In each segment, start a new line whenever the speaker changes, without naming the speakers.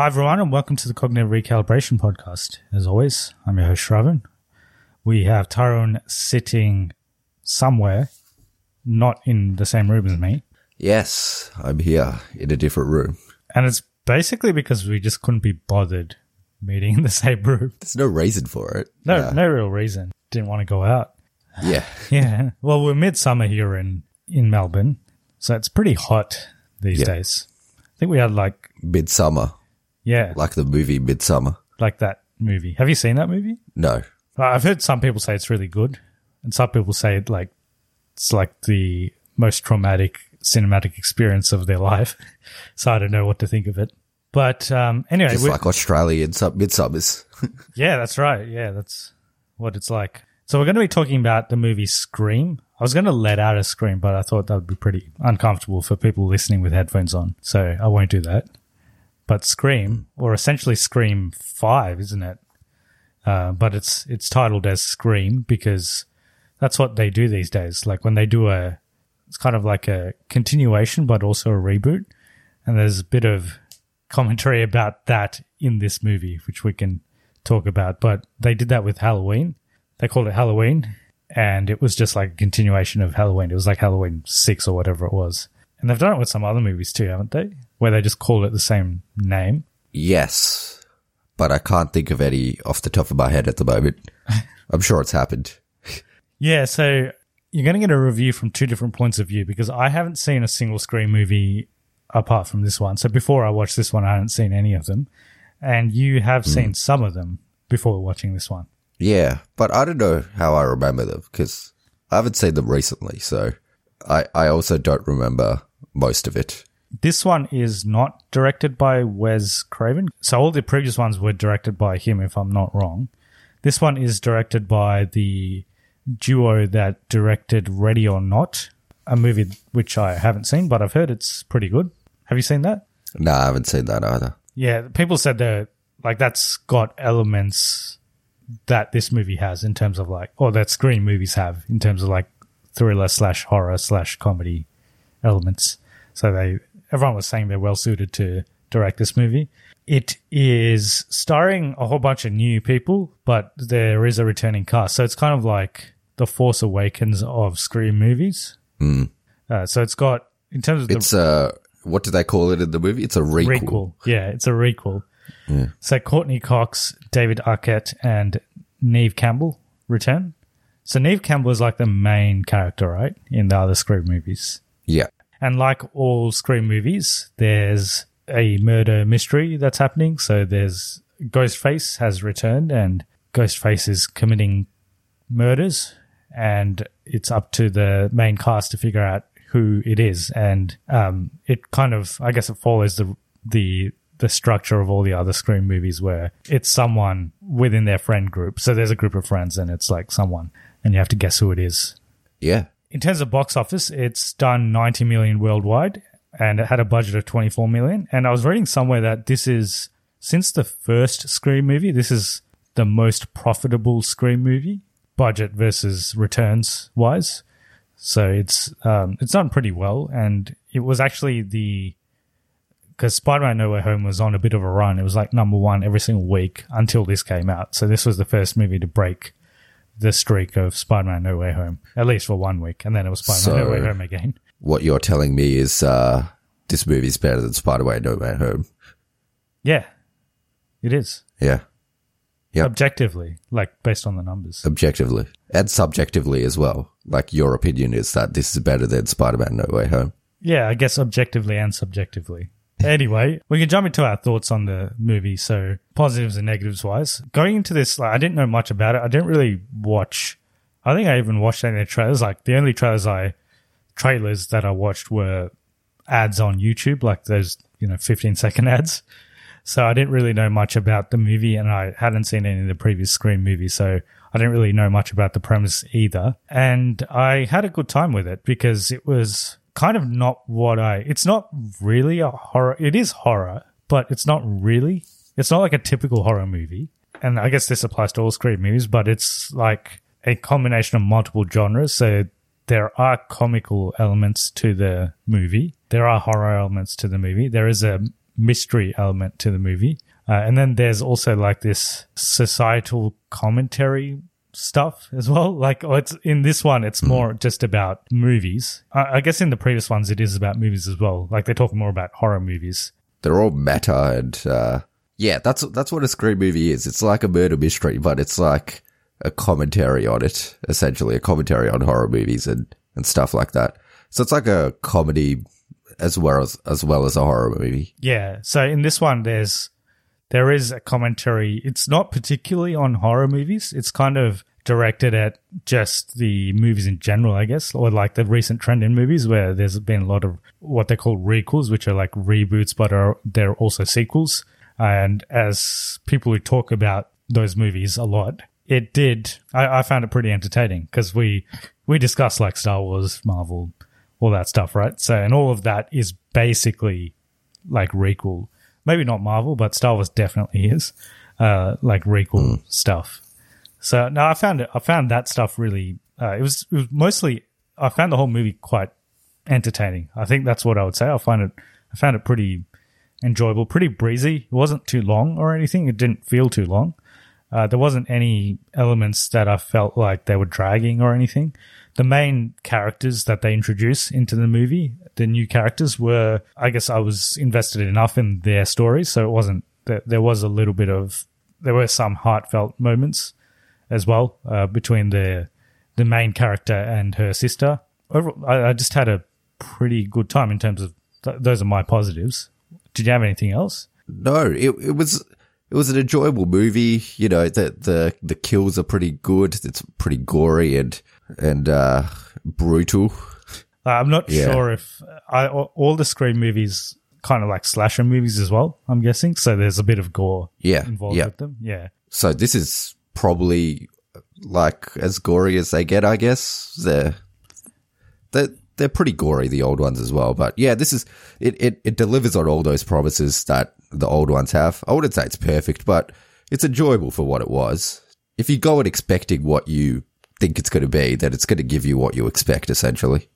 Hi, everyone, and welcome to the Cognitive Recalibration Podcast. As always, I'm your host, Shravan. We have Tyrone sitting somewhere, not in the same room as me.
Yes, I'm here in a different room.
And it's basically because we just couldn't be bothered meeting in the same room.
There's no reason for it.
No,
Yeah.
no real reason. Didn't want to go out.
Yeah.
Yeah. Well, we're midsummer here in, in Melbourne, so it's pretty hot these
Yeah.
days. I think we had like,
Midsummer,
yeah,
like the movie Midsummer.
like that movie. Have you seen that movie?
No.
I've heard some people say it's really good, and some people say it like it's like the most traumatic cinematic experience of their life. so I don't know what to think of it. But um, anyway,
Just like Australian sub- Midsummers.
yeah, that's right. Yeah, that's what it's like. So we're going to be talking about the movie Scream. I was going to let out a scream, but I thought that would be pretty uncomfortable for people listening with headphones on, so I won't do that. But Scream, or essentially Scream Five, isn't it? Uh, but it's it's titled as Scream because that's what they do these days. Like when they do a, it's kind of like a continuation, but also a reboot. And there's a bit of commentary about that in this movie, which we can talk about. But they did that with Halloween. They called it Halloween, and it was just like a continuation of Halloween. It was like Halloween 6 or whatever it was. And they've done it with some other movies too, haven't they? Where they just call it the same name.
yes. But I can't think of any off the top of my head at the moment. I'm sure it's happened.
Yeah, so you're going to get a review from two different points of view because I haven't seen a single Scream movie apart from this one. So before I watched this one, I hadn't seen any of them. And you have hmm. seen some of them before watching this one.
Yeah, but I don't know how I remember them because I haven't seen them recently. So I, I also don't remember most of it.
This one is not directed by Wes Craven. So all the previous ones were directed by him, if I'm not wrong. This one is directed by the duo that directed Ready or Not, a movie which I haven't seen, but I've heard it's pretty good. Have you seen that?
No, I haven't seen that either.
Yeah, people said that like that's got elements that this movie has in terms of like, or that Scream movies have in terms of like thriller slash horror slash comedy elements. So they, everyone was saying they're well suited to direct this movie. It is starring a whole bunch of new people, but there is a returning cast. So it's kind of like the Force Awakens of Scream movies. Uh, so it's got, in terms of the
It's uh what do they call it in the movie? It's a requel.
requel. Yeah, it's a requel. So Courteney Cox, David Arquette, and Neve Campbell return. So Neve Campbell is like the main character, right, in the other Scream movies.
Yeah.
And like all Scream movies, there's a murder mystery that's happening. So there's Ghostface has returned, and Ghostface is committing murders, and it's up to the main cast to figure out who it is. And um, it kind of, I guess, it follows the the the structure of all the other Scream movies, where it's someone within their friend group. So there's a group of friends, and it's like someone, and you have to guess who it is.
Yeah.
In terms of box office, it's done 90 million worldwide, and it had a budget of 24 million. And I was reading somewhere that this is since the first Scream movie, this is the most profitable Scream movie, budget versus returns wise. So it's um, it's done pretty well, and it was actually the because Spider-Man No Way Home was on a bit of a run. It was like number one every single week until this came out. So this was the first movie to break the streak of Spider-Man No Way Home, at least for one week, and then it was Spider-Man No Way Home again.
What you're telling me is uh, this movie's better than Spider-Man No Way Home.
Yeah, it is
Yeah. Yep.
objectively, like based on the numbers.
Objectively. And subjectively as well. Like your opinion is that this is better than Spider-Man No Way Home.
Yeah, I guess objectively and subjectively. Anyway, we can jump into our thoughts on the movie. So positives and negatives wise, going into this, like I didn't know much about it. I didn't really watch. I think I even watched any the trailers. Like the only trailers I trailers that I watched were ads on YouTube, like those you know 15 second ads. So I didn't really know much about the movie, and I hadn't seen any of the previous Scream movies, so I didn't really know much about the premise either. And I had a good time with it because it was kind of not what I. It's not really a horror. It is horror, but it's not really. It's not like a typical horror movie. And I guess this applies to all Scream movies, but it's like a combination of multiple genres. So there are comical elements to the movie. There are horror elements to the movie. There is a mystery element to the movie. Uh, and then there's also like this societal commentary stuff as well. Like oh, it's in this one, it's more just about movies. I, I guess in the previous ones, it is about movies as well. Like they talk more about horror movies.
They're all meta and uh, yeah, that's that's what a Scream movie is. It's like a murder mystery, but it's like a commentary on it, essentially a commentary on horror movies and, and stuff like that. So it's like a comedy as well as as well as a horror movie.
Yeah. So in this one, there's there is a commentary. It's not particularly on horror movies. It's kind of directed at just the movies in general, I guess, or like the recent trend in movies where there's been a lot of what they call requels, which are like reboots, but are they're also sequels. And as people who talk about those movies a lot, it did. I, I found it pretty entertaining because we we discussed like Star Wars, Marvel, all that stuff, right? So, and all of that is basically like requel. Maybe not Marvel, but Star Wars definitely is uh, like requel stuff. So no, I found it. I found that stuff really. Uh, it was it was mostly. I found the whole movie quite entertaining. I think that's what I would say. I find it. I found it pretty enjoyable, pretty breezy. It wasn't too long or anything. It didn't feel too long. Uh, there wasn't any elements that I felt like they were dragging or anything. The main characters that they introduce into the movie, the new characters, were, I guess I was invested enough in their stories. So it wasn't, there, there was a little bit of, there were some heartfelt moments as well uh, between the, the main character and her sister. Overall, I, I just had a pretty good time in terms of, th- those are my positives. Did you have anything else?
No, it it was it was an enjoyable movie. You know, the the the kills are pretty good. It's pretty gory and and uh brutal.
Uh, I'm not
Yeah.
sure if I, all the Scream movies kind of like slasher movies as well. I'm guessing so. There's a bit of gore
Yeah,
involved
yeah.
with them. Yeah,
So this is probably like as gory as they get, I guess. They're they're they're pretty gory, the old ones as well. But yeah, this is it, it, it delivers on all those promises that the old ones have. I wouldn't say it's perfect, but it's enjoyable for what it was. If you go in expecting what you think it's going to be, then it's going to give you what you expect, essentially.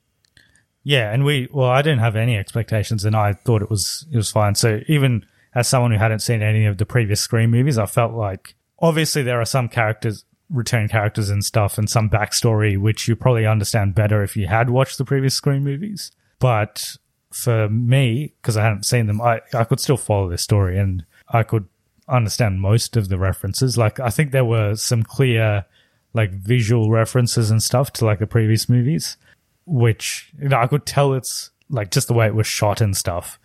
yeah. And we well, I didn't have any expectations, and I thought it was it was fine. So even as someone who hadn't seen any of the previous Scream movies, I felt like obviously there are some characters return characters and stuff and some backstory which you probably understand better if you had watched the previous Scream movies. But for me, because I hadn't seen them, I, I could still follow the story and I could understand most of the references. Like I think there were some clear like visual references and stuff to like the previous movies, which you know I could tell it's like just the way it was shot and stuff.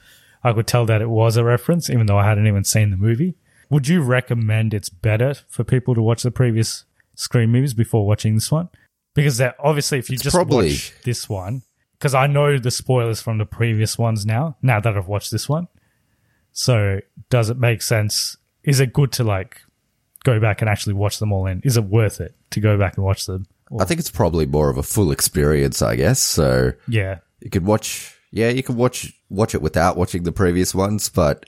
I could tell that it was a reference, even though I hadn't even seen the movie. Would you recommend it's better for people to watch the previous Scream movies before watching this one? Because that obviously, if you just
probably-
watch this one, because I know the spoilers from the previous ones now. Now that I've watched this one, so does it make sense? Is it good to like go back and actually watch them all in? Is it worth it to go back and watch them?
I think it's probably more of a full experience, I guess. So
Yeah,
you could watch, yeah, you can watch watch it without watching the previous ones, but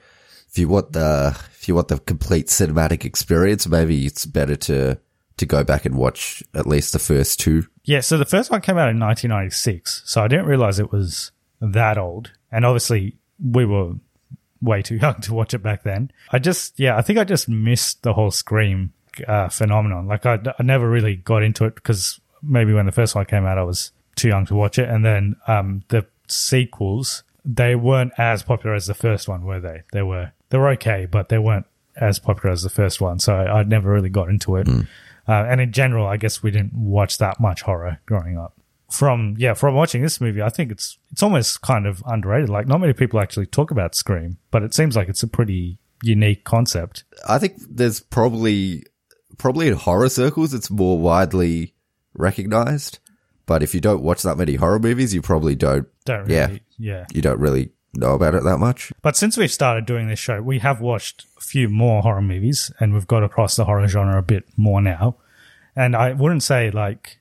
if you want the if you want the complete cinematic experience, maybe it's better to to go back and watch at least the first two.
Yeah, so the first one came out in 1996, so I didn't realize it was that old. And obviously, we were way too young to watch it back then. I just, yeah, I think I just missed the whole Scream uh, phenomenon. Like, I, I never really got into it because maybe when the first one came out, I was too young to watch it. And then um, the sequels, they weren't as popular as the first one, were they? They were, they were okay, but they weren't as popular as the first one. So I, I'd never really got into it. Uh, and in general, I guess we didn't watch that much horror growing up. From yeah, from watching this movie, I think it's it's almost kind of underrated. Like not many people actually talk about Scream, but it seems like it's a pretty unique concept.
I think there's probably probably in horror circles it's more widely recognized, but if you don't watch that many horror movies, you probably don't.
Don't really, yeah.
You don't really know about it that much.
But since we've started doing this show, we have watched a few more horror movies and we've got across the horror genre a bit more now. And I wouldn't say like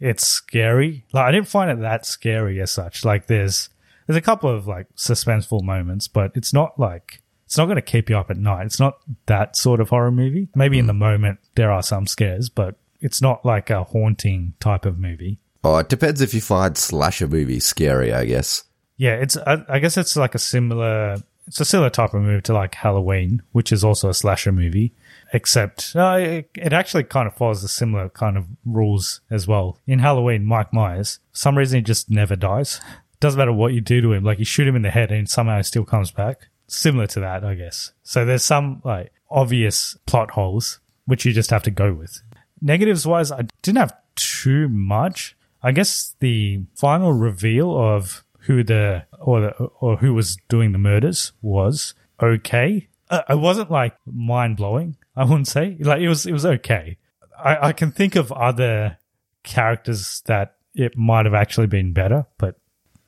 it's scary. Like I didn't find it that scary as such. Like there's there's a couple of like suspenseful moments, but it's not like it's not going to keep you up at night. It's not that sort of horror movie. Maybe in the hmm. moment there are some scares, but it's not like a haunting type of movie.
Oh, it depends if you find slasher movies scary, I guess.
Yeah, it's. I, I guess it's like a similar. It's a similar type of movie to like Halloween, which is also a slasher movie, except uh, it, it actually kind of follows the similar kind of rules as well. In Halloween, Mike Myers, some reason he just never dies. Doesn't matter what you do to him, like you shoot him in the head and somehow he still comes back. Similar to that, I guess. So there's some like obvious plot holes which you just have to go with. Negatives wise, I didn't have too much. I guess the final reveal of who the or the, or who was doing the murders was okay. Uh, it wasn't like mind blowing. I wouldn't say like it was. It was okay. I, I can think of other characters that it might have actually been better, but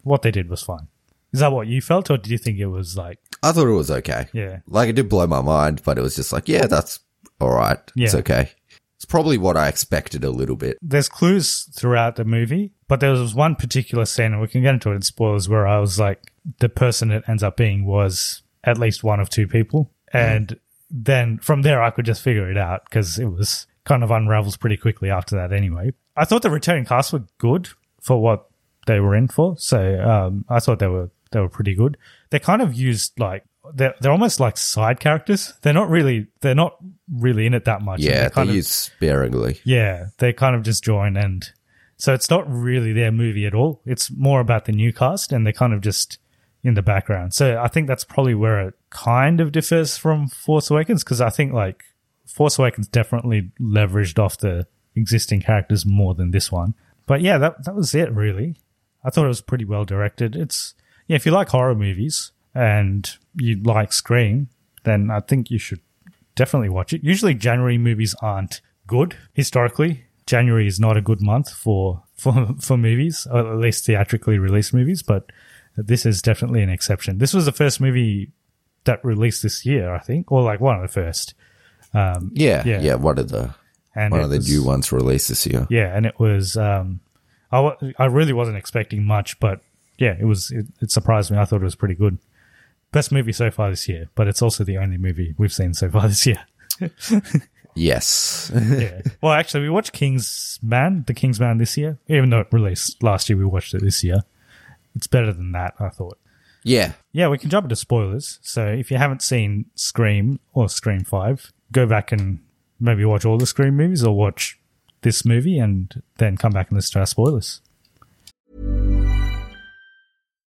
what they did was fine. Is that what you felt, or did you think it was like
I thought it was okay.
Yeah.
Like it did blow my mind, but it was just like, yeah, that's all right. It's okay. It's probably what I expected a little bit.
there's clues throughout the movie, but there was one particular scene, and we can get into it in spoilers, where I was like, the person it ends up being was at least one of two people. And then from there, I could just figure it out because it was kind of unravels pretty quickly after that anyway. I thought the returning cast were good for what they were in for. So um, I thought they were they were pretty good. They kind of used like they're they're almost like side characters. They're not really they're not really in it that much.
Yeah,
They're
they
kind of-
use sparingly.
yeah, they kind of just join and so it's not really their movie at all. It's more about the new cast and they're kind of just in the background. So I think that's probably where it kind of differs from Force Awakens because I think like Force Awakens definitely leveraged off the existing characters more than this one. But yeah, that that was it really. I thought it was pretty well directed. It's yeah, if you like horror movies and you like Scream, then I think you should definitely watch it. Usually January movies aren't good historically. January is not a good month for for for movies, or at least theatrically released movies, but this is definitely an exception. This was the first movie that released this year, I think, or like one of the first. Um,
Yeah,
Yeah.
yeah, One of the
and
one of the
was-
new ones released this year.
yeah, and it was. Um, I I really wasn't expecting much, but yeah, it was. It, it surprised me. I thought it was pretty good. Best movie so far this year, but it's also the only movie we've seen so far this year.
Yes.
yeah. Well, actually, we watched King's Man, The King's Man this year, even though it released last year. We watched it this year. It's better than that, I thought.
yeah.
Yeah, we can jump into spoilers. So if you haven't seen Scream or Scream 5, go back and maybe watch all the Scream movies or watch this movie and then come back and listen to our spoilers.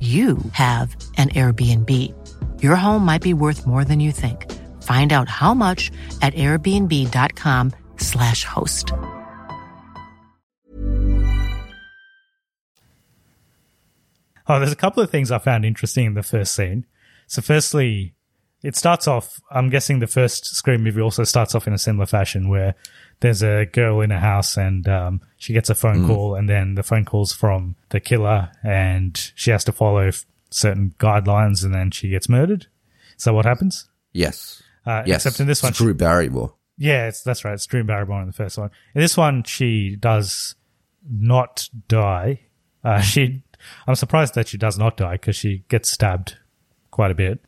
you have an Airbnb. Your home might be worth more than you think. Find out how much at airbnb.com/slash host.
Oh, there's a couple of things I found interesting in the first scene. So, firstly, it starts off. I'm guessing the first Scream movie also starts off in a similar fashion, where there's a girl in a house and um, she gets a phone call, and then the phone call's from the killer, and she has to follow f- certain guidelines, and then she gets murdered. So, what happens?
Yes.
Uh,
yes.
Except in this one,
It's Drew Barrymore.
Yeah, it's, that's right. It's Drew Barrymore in the first one. In this one, she does not die. Uh, she, I'm surprised that she does not die because she gets stabbed quite a bit.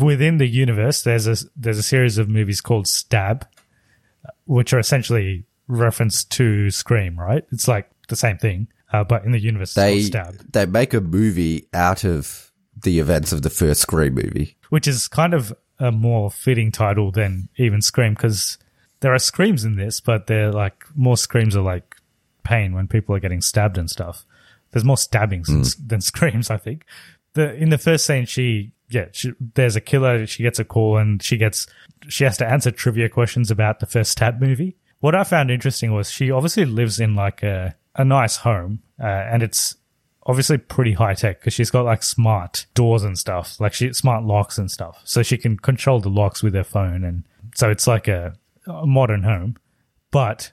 Within the universe, there's a there's a series of movies called Stab, which are essentially reference to Scream. Right? It's like the same thing, uh, but in the universe,
They they make a movie out of the events of the first Scream movie.
which is kind of a more fitting title than even Scream because there are screams in this, but they're like more screams are like pain when people are getting stabbed and stuff. There's more stabbings than, than screams, I think. The in the first scene, she yeah, she, there's a killer. She gets a call and she gets she has to answer trivia questions about the first stab movie. What I found interesting was she obviously lives in like a a nice home, uh, and it's obviously pretty high tech because she's got like smart doors and stuff, like she smart locks and stuff, so she can control the locks with her phone, and so it's like a, a modern home. But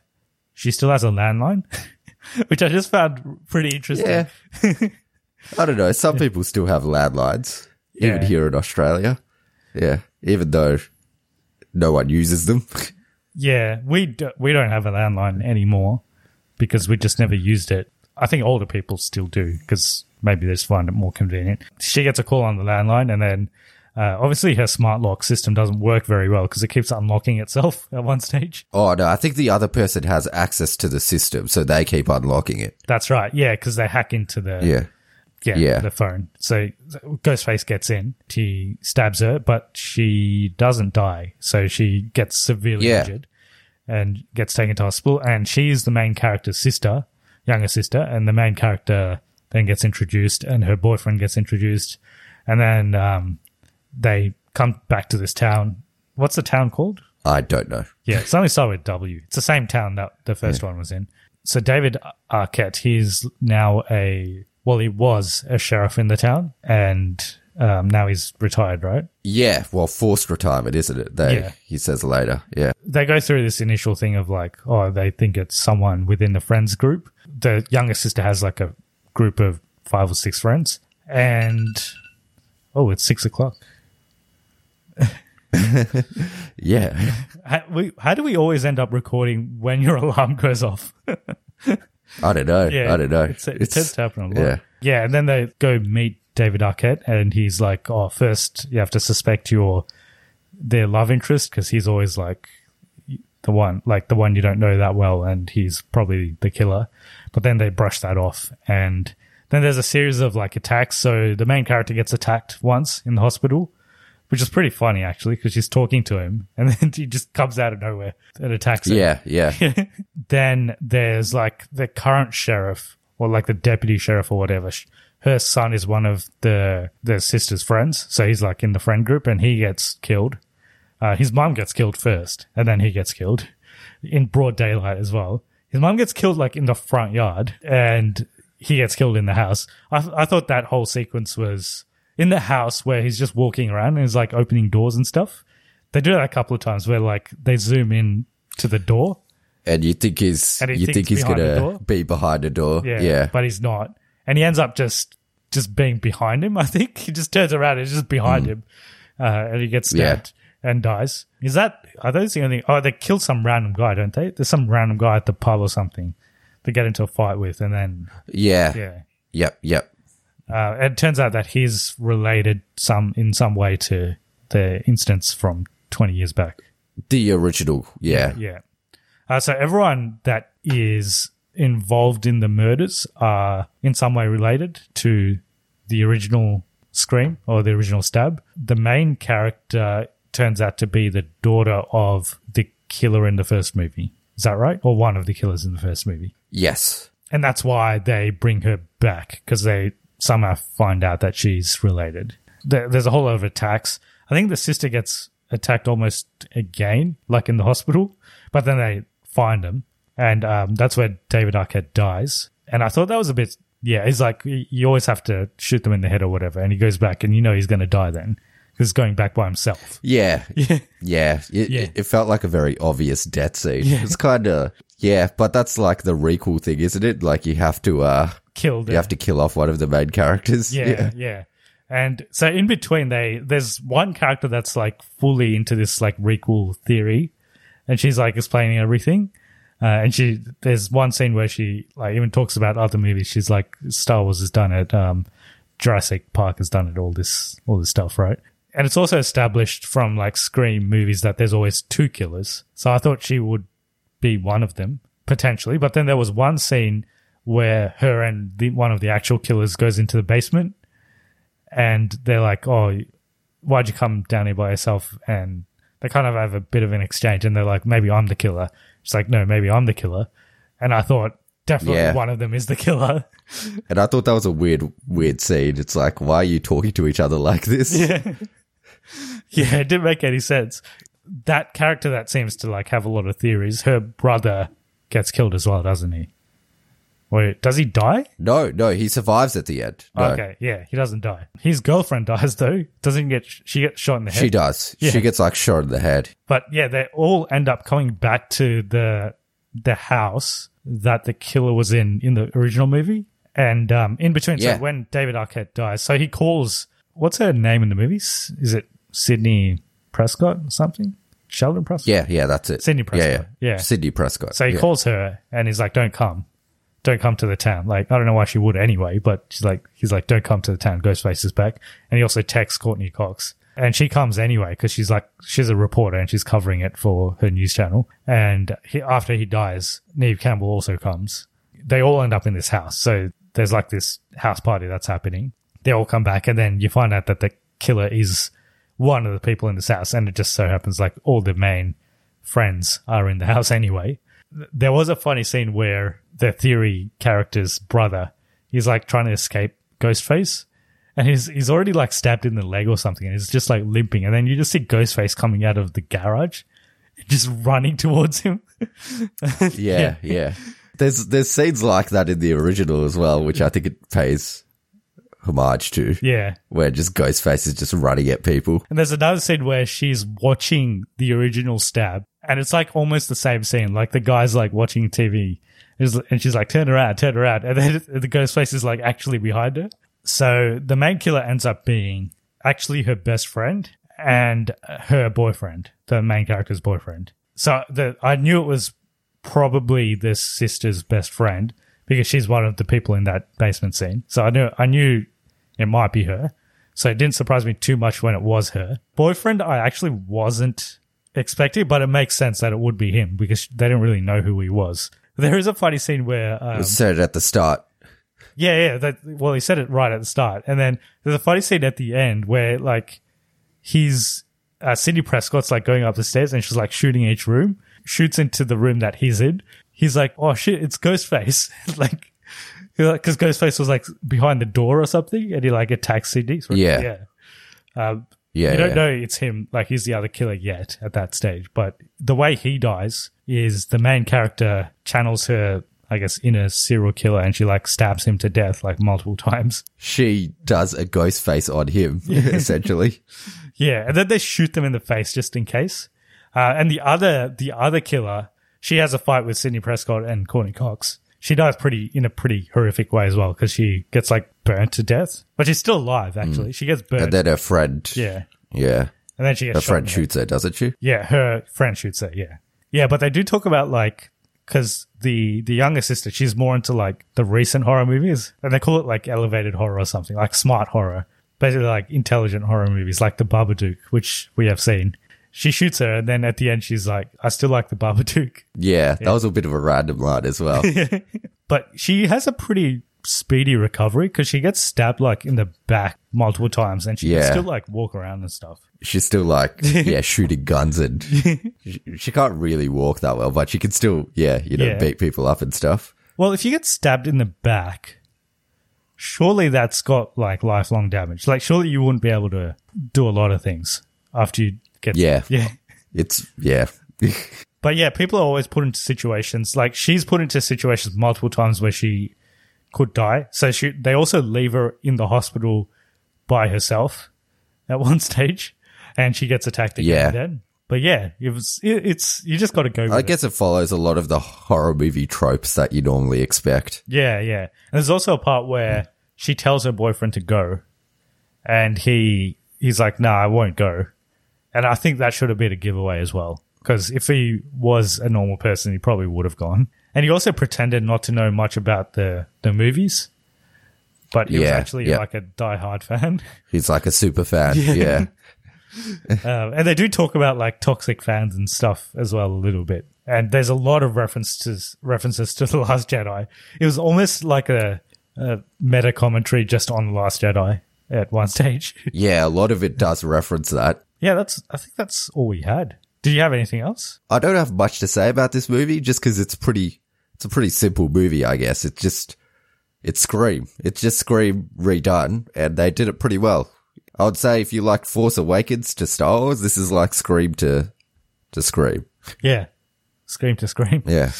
she still has a landline, which I just found pretty interesting.
Yeah. I don't know. Some people still have landlines, even here in Australia. Yeah. Even though no one uses them.
Yeah, we do, we don't have a landline anymore because we just never used it. I think older people still do because maybe they just find it more convenient. She gets a call on the landline, and then uh, obviously her smart lock system doesn't work very well because it keeps unlocking itself at one stage.
oh, no. I think the other person has access to the system, so they keep unlocking it.
That's right. Yeah, because they hack into the
Yeah.
Yeah,
Yeah.
the phone. So Ghostface gets in, he stabs her, but she doesn't die. So she gets severely
Yeah.
injured and gets taken to hospital. And she is the main character's sister, younger sister, and the main character then gets introduced, and her boyfriend gets introduced, and then um, they come back to this town. What's the town called?
I don't know.
Yeah, it's only started with W. It's the same town that the first one was in. So David Arquette, he's now a well, he was a sheriff in the town, and um, now he's retired. Right?
Yeah. Well, forced retirement, isn't it? They,
Yeah.
he says later. Yeah.
They go through this initial thing of like, oh, they think it's someone within the friends group. The younger sister has like a group of five or six friends, and oh, it's six o'clock.
Yeah.
How, we, how do we always end up recording when your alarm goes off?
I don't know.
Yeah,
I don't know.
It's, it tends to happen a lot.
yeah.
yeah, and then they go meet David Arquette, and he's like, "Oh, first you have to suspect your their love interest because he's always like the one, like the one you don't know that well, and he's probably the killer." But then they brush that off, and then there's a series of like attacks. So the main character gets attacked once in the hospital, which is pretty funny actually because she's talking to him, and then he just comes out of nowhere and attacks her.
Yeah, yeah.
then there's like the current sheriff or like the deputy sheriff or whatever. Her son is one of the the sister's friends, so he's like in the friend group, and he gets killed. Uh, his mom gets killed first, and then he gets killed in broad daylight as well. His mom gets killed like in the front yard, and he gets killed in the house. I, th- I thought that whole sequence was in the house where he's just walking around and he's like opening doors and stuff. They do that a couple of times where like they zoom in to the door.
And you think he's
he
you think he's gonna be behind the door.
Yeah,
Yeah.
but he's not, and he ends up just just being behind him. I think he just turns around and it's just behind him, uh, and he gets
Hmm. Yeah.
stabbed and dies. Is that are those the only? Oh, they kill some random guy, don't they? There's some random guy at the pub or something. They get into a fight with, and then
yeah.
yeah,
Yep, yep.
Uh, it turns out that he's related some in some way to the instance from 20 years back.
The original. Yeah.
Yeah. Uh, so everyone that is involved in the murders are in some way related to the original Scream or the original stab. The main character turns out to be the daughter of the killer in the first movie. Is that right? Or one of the killers in the first movie.
Yes.
And that's why they bring her back because they somehow find out that she's related. There, there's a whole lot of attacks. I think the sister gets attacked almost again, like in the hospital, but then they find him, and um, that's where David Arquette dies. And I thought that was a bit, yeah. He's like, you always have to shoot them in the head or whatever, and he goes back, and you know he's going to die then because he's going back by himself.
Yeah.
Yeah.
Yeah. It,
Yeah.
It, felt like a very obvious death scene. It's kind of, yeah, but that's like the requel thing, isn't it? Like you have to, uh,
Killed.
you have to kill off one of the main characters.
Yeah, yeah. And so in between, they there's one character that's like fully into this like requel theory, and she's like explaining everything. Uh, and she there's one scene where she like even talks about other movies. She's like Star Wars has done it, um, Jurassic Park has done it, all this all this stuff, right? And it's also established from like Scream movies that there's always two killers. So I thought she would be one of them potentially. But then there was one scene where her and the, one of the actual killers goes into the basement, and they're like, "Oh, why'd you come down here by yourself?" And they kind of have a bit of an exchange, and they're like, "Maybe I'm the killer." She's like, "No, maybe I'm the killer." And I thought definitely
Yeah.
one of them is the killer.
And I thought that was a weird, weird scene. It's like, why are you talking to each other like this?
yeah, it didn't make any sense. That character that seems to like have a lot of theories. Her brother gets killed as well, doesn't he? Wait, does he die?
No, no, he survives at the end. No,
Okay, yeah, he doesn't die. His girlfriend dies though. Doesn't get she gets shot in the head.
She does.
Yeah.
She gets like shot in the head.
But yeah, they all end up coming back to the the house that the killer was in in the original movie. And um, in between,
Yeah.
so when David Arquette dies, so he calls what's her name in the movies? Is it Sidney Prescott or something? Sheldon Prescott.
Yeah, yeah, that's it.
Sidney
Yeah,
Prescott.
yeah.
Yeah.
Sidney Prescott.
So he
yeah.
calls her and he's like, "Don't come, don't come to the town." Like I don't know why she would anyway, but she's like, he's like, "Don't come to the town." Ghostface is back, and he also texts Courteney Cox, and she comes anyway because she's like, she's a reporter and she's covering it for her news channel. And he, after he dies, Neve Campbell also comes. They all end up in this house, so there's like this house party that's happening. They all come back, and then you find out that the killer is one of the people in this house, and it just so happens like all the main friends are in the house anyway. There was a funny scene where the theory character's brother he's like trying to escape Ghostface, and he's he's already like stabbed in the leg or something, and he's just like limping, and then you just see Ghostface coming out of the garage, just running towards him.
Yeah, yeah. There's there's scenes like that in the original as well, which I think it pays homage to.
yeah.
Where just Ghostface is just running at people.
And there's another scene where she's watching the original stab, and it's like almost the same scene. Like the guy's like watching TV, He's- and she's like, "Turn around, turn around," and then the ghost face is like actually behind her. So the main killer ends up being actually her best friend and her boyfriend, the main character's boyfriend. So the I knew it was probably the sister's best friend because she's one of the people in that basement scene. So I knew I knew it might be her. So it didn't surprise me too much when it was her. Boyfriend, I actually wasn't expecting, but it makes sense that it would be him because they didn't really know who he was. There is a funny scene where, um,
It said at the start.
yeah, yeah, that, well, he said it right at the start, and then there's a funny scene at the end where like he's uh, Cindy Prescott's like going up the stairs and she's like shooting each room, shoots into the room that he's in. He's like, oh shit, it's Ghostface, like. Because Ghostface was like behind the door or something, and he like attacks Cindy. So,
Yeah.
yeah. Um,
Yeah,
you don't
yeah.
know it's him, like he's the other killer yet at that stage. But the way he dies is the main character channels her, I guess, inner serial killer and she like stabs him to death like multiple times.
She does a ghost face on him, essentially.
Yeah. And then they shoot them in the face just in case. Uh, and the other, the other killer, she has a fight with Sidney Prescott and Courteney Cox. She dies pretty, in a pretty horrific way as well because she gets like burnt to death. But she's still alive, actually. She gets burnt.
Mm. And then her friend.
yeah.
Yeah.
And then she gets
Her friend
in the head.
shoots her, doesn't she?
Yeah, her friend shoots her. Yeah, yeah, but they do talk about like because the the younger sister, she's more into like the recent horror movies, and they call it like elevated horror or something, like smart horror, basically like intelligent horror movies, like the Babadook, which we have seen. She shoots her, and then at the end, she's like, "I still like the Babadook,"
Yeah, that was a bit of a random line as well.
but she has a pretty speedy recovery because she gets stabbed like in the back multiple times, and she
Yeah.
can still like walk around and stuff.
She's still like, yeah, shooting guns and she, she can't really walk that well, but she can still, yeah, you know,
Yeah.
beat people up and stuff.
Well, if you get stabbed in the back, surely that's got like lifelong damage. Like, surely you wouldn't be able to do a lot of things after you get.
Yeah.
Yeah.
It's, yeah.
But yeah, people are always put into situations like she's put into situations multiple times where she could die. So she, they also leave her in the hospital by herself at one stage, and she gets attacked again.
Yeah.
Then, but yeah, it was. It, it's you just got to go. With
I guess it follows a lot of the horror movie tropes that you normally expect.
Yeah, yeah. And there's also a part where she tells her boyfriend to go, and he he's like, "No, I won't go." And I think that should have been a giveaway as well, because if he was a normal person, he probably would have gone. And he also pretended not to know much about the the movies, but he was
Yeah,
actually
yeah.
like a diehard fan.
He's like a super fan. Yeah.
Um, and they do talk about like toxic fans and stuff as well a little bit. And there's a lot of references references to the Last Jedi. It was almost like a, a meta commentary just on the Last Jedi at one stage.
Yeah, a lot of it does reference that.
Yeah, that's. I think that's all we had. Did you have anything else?
I don't have much to say about this movie just because it's pretty, it's a pretty simple movie, I guess. It's just, it's Scream. It's just Scream redone and they did it pretty well. I would say if you like Force Awakens to Star Wars, this is like Scream to, to Scream.
Yeah, scream to scream.
Yeah.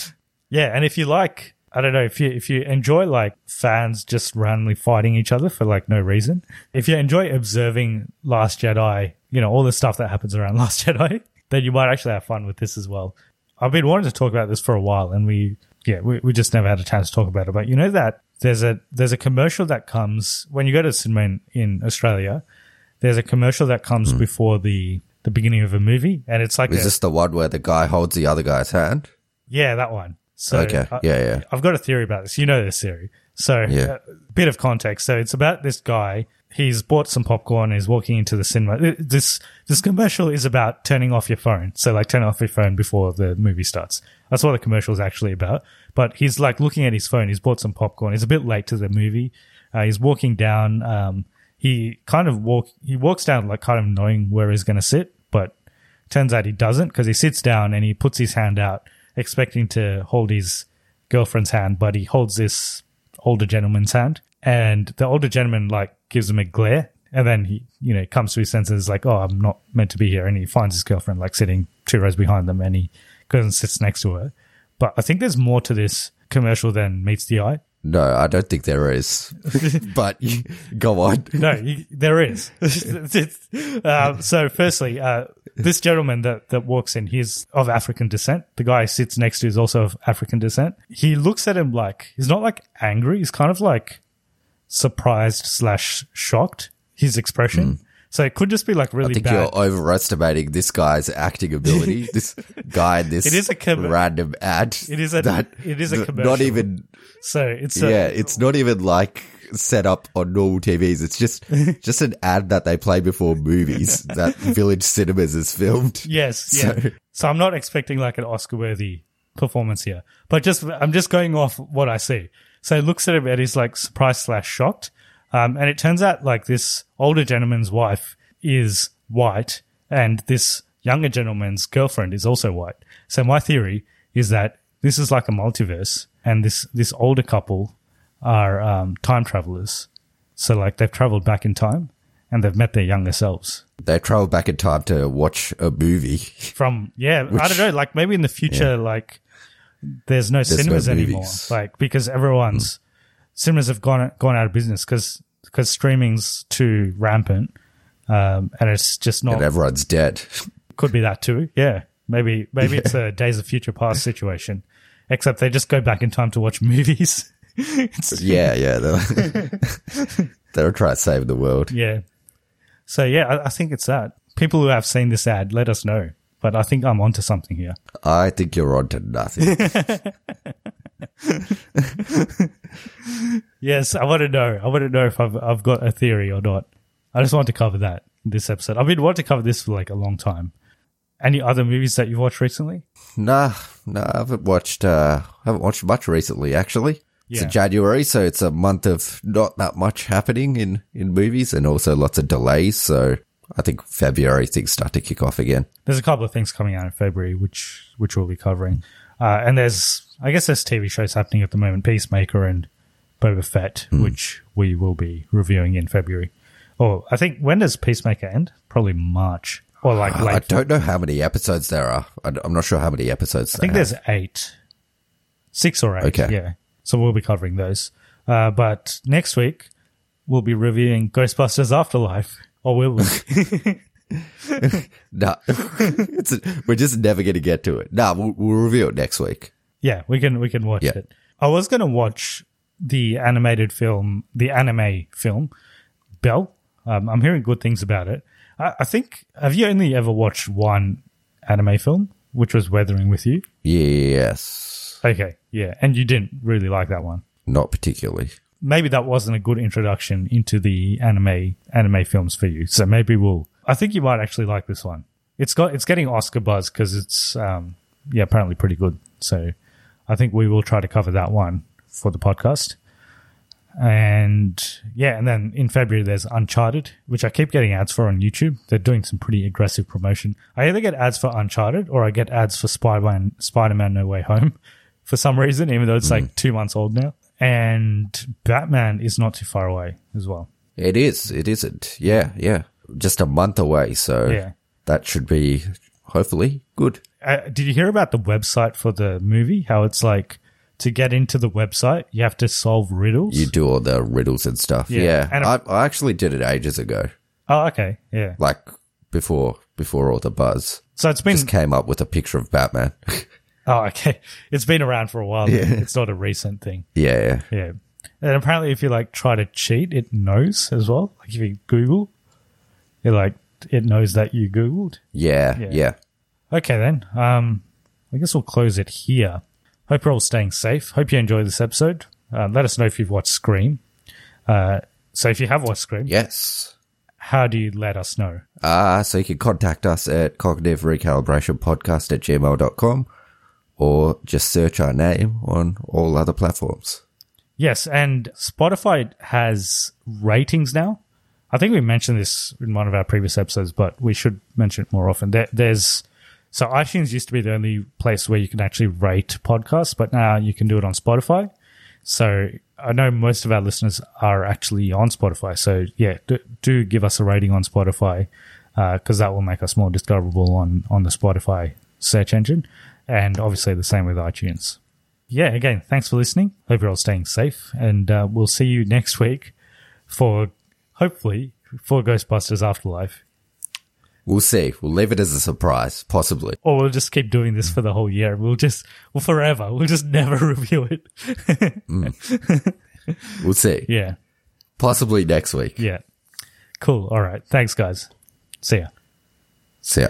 Yeah, and if you like, I don't know if you if you enjoy like fans just randomly fighting each other for like no reason. If you enjoy observing Last Jedi, you know all the stuff that happens around Last Jedi, then you might actually have fun with this as well. I've been wanting to talk about this for a while, and we yeah we, we just never had a chance to talk about it. But you know that there's a there's a commercial that comes when you go to the cinema in, in Australia. There's a commercial that comes hmm. before the the beginning of a movie, and it's like
Is
a,
this the one where the guy holds the other guy's hand?
yeah, that one. So
Okay.
I-
Yeah, yeah.
I've got a theory about this. You know this theory. So
Yeah.
a bit of context. So it's about this guy. He's bought some popcorn. He's walking into the cinema. This this commercial is about turning off your phone. So like turn off your phone before the movie starts. That's what the commercial is actually about. But he's like looking at his phone. He's bought some popcorn. He's a bit late to the movie. Uh, he's walking down. Um, he kind of walk. He walks down like kind of knowing where he's going to sit, but Turns out he doesn't because he sits down and he puts his hand out, expecting to hold his girlfriend's hand, but he holds this older gentleman's hand, and the older gentleman like gives him a glare, and then he, you know, comes to his senses, like, "Oh, I'm not meant to be here," and he finds his girlfriend like sitting two rows behind them, and he goes and sits next to her. But I think there's more to this commercial than meets the eye.
No, I don't think there is. but go on.
No, you, there is. uh, so, firstly, uh, this gentleman that, that walks in, he's of African descent. The guy sits next to is also of African descent. He looks at him like he's not like angry. He's kind of like surprised slash shocked. His expression. Mm. So it could just be like really.
I think
bad.
you're overestimating this guy's acting ability. this guy in this
It is a com-
random ad.
It is a-
that-
it is a commercial.
Not even,
so it's a,
yeah, it's not even like set up on normal TVs. It's just just an ad that they play before movies that Village Cinemas has filmed.
Yes, yeah.
So-
So, I'm not expecting like an Oscar worthy performance here, but just I'm just going off what I see. So he looks at him and he's like surprised slash shocked. Um, and it turns out like this older gentleman's wife is white and this younger gentleman's girlfriend is also white. So my theory is that this is like a multiverse and this, this older couple are, um, time travelers. So like they've traveled back in time and they've met their younger selves
They travel back in time to watch a movie.
from yeah i don't know like maybe in the future like there's no
no
cinemas anymore like because everyone's cinemas have gone gone out of business because because streaming's too rampant um and it's just not
and everyone's dead.
could be that too yeah maybe maybe it's a days of future past situation except they just go back in time to watch movies
yeah, yeah. They'll, they'll try to save the world.
yeah so yeah I, I think it's that people who have seen this ad let us know but i think i'm onto something here
I think you're onto nothing.
Yes, I want to know. I want to know if I've I've got a theory or not. I just want to cover that in this episode. I've been wanting to cover this for like a long time. Any other movies that you've watched recently?
nah, nah. I haven't watched. Uh, haven't watched much recently. Actually, it's
Yeah.
January, so it's a month of not that much happening in in movies, and also lots of delays. So I think February things start to kick off again.
There's a couple of things coming out in February, which which we'll be covering. Uh, and there's, I guess, there's TV shows happening at the moment: Peacemaker and Boba Fett, which we will be reviewing in February. Or I think when does Peacemaker end? Probably March or like late.
I don't know how many episodes there are. I, am not sure how many episodes.
I think there's eight, six or eight.
Okay.
Yeah. So we'll be covering those. Uh, but next week we'll be reviewing Ghostbusters Afterlife. Or will we?
Nah, it's we're just never going to get to it. Nah, we'll, we'll review it next week.
yeah, we can we can watch
Yeah.
it. I was going to watch the animated film, the anime film, Bell. Um, I'm hearing good things about it. I, I think. Have you only ever watched one anime film, which was Weathering with You?
Yes,
Okay, yeah, and you didn't really like that one.
not particularly.
Maybe that wasn't a good introduction into the anime anime films for you. So maybe we'll. I think you might actually like this one. It's got it's getting Oscar buzz because it's um yeah apparently pretty good. So I think we will try to cover that one for the podcast. And yeah, and then in February there's Uncharted, which I keep getting ads for on YouTube. They're doing some pretty aggressive promotion. I either get ads for Uncharted or I get ads for Spider-Man, Spider-Man No Way Home for some reason, even though it's like two months old now. And Batman is not too far away as well.
It is. It isn't. Yeah, yeah. Just a month away, so
Yeah.
that should be hopefully good.
Uh, did you hear about the website for the movie? How it's like to get into the website, you have to solve riddles.
You do all the riddles and stuff.
Yeah,
Yeah,
and-
I, I actually did it ages ago,
oh, okay, yeah.
like before before all the buzz.
So it's been
Just came up with a picture of Batman.
oh, okay. It's been around for a while. Yeah. It's not a recent thing.
yeah, yeah.
Yeah. And apparently, if you like try to cheat, it knows as well. Like if you Google, it like it knows that you Googled.
Yeah,
Yeah.
yeah.
Okay, then. Um, I guess we'll close it here. Hope you're all staying safe. Hope you enjoyed this episode. Uh, let us know if you've watched Scream. Uh, so if you have watched Scream,
Yes.
how do you let us know?
Uh, so you can contact us at cognitive recalibration podcast at gmail.com or just search our name on all other platforms.
Yes, and Spotify has ratings now. I think we mentioned this in one of our previous episodes, but we should mention it more often. There, there's so iTunes used to be the only place where you can actually rate podcasts, but now you can do it on Spotify. So I know most of our listeners are actually on Spotify. So yeah, do, do give us a rating on Spotify uh, because that will make us more discoverable on on the Spotify search engine, and obviously the same with iTunes yeah, again, thanks for listening. Hope you're all staying safe, and uh, we'll see you next week for hopefully for Ghostbusters Afterlife,
We'll see. We'll leave it as a surprise, possibly.
or we'll just keep doing this for the whole year. We'll just, well, forever. We'll just never review it.
We'll see.
yeah,
Possibly next week.
yeah, cool. All right, thanks, guys. See ya.
See ya.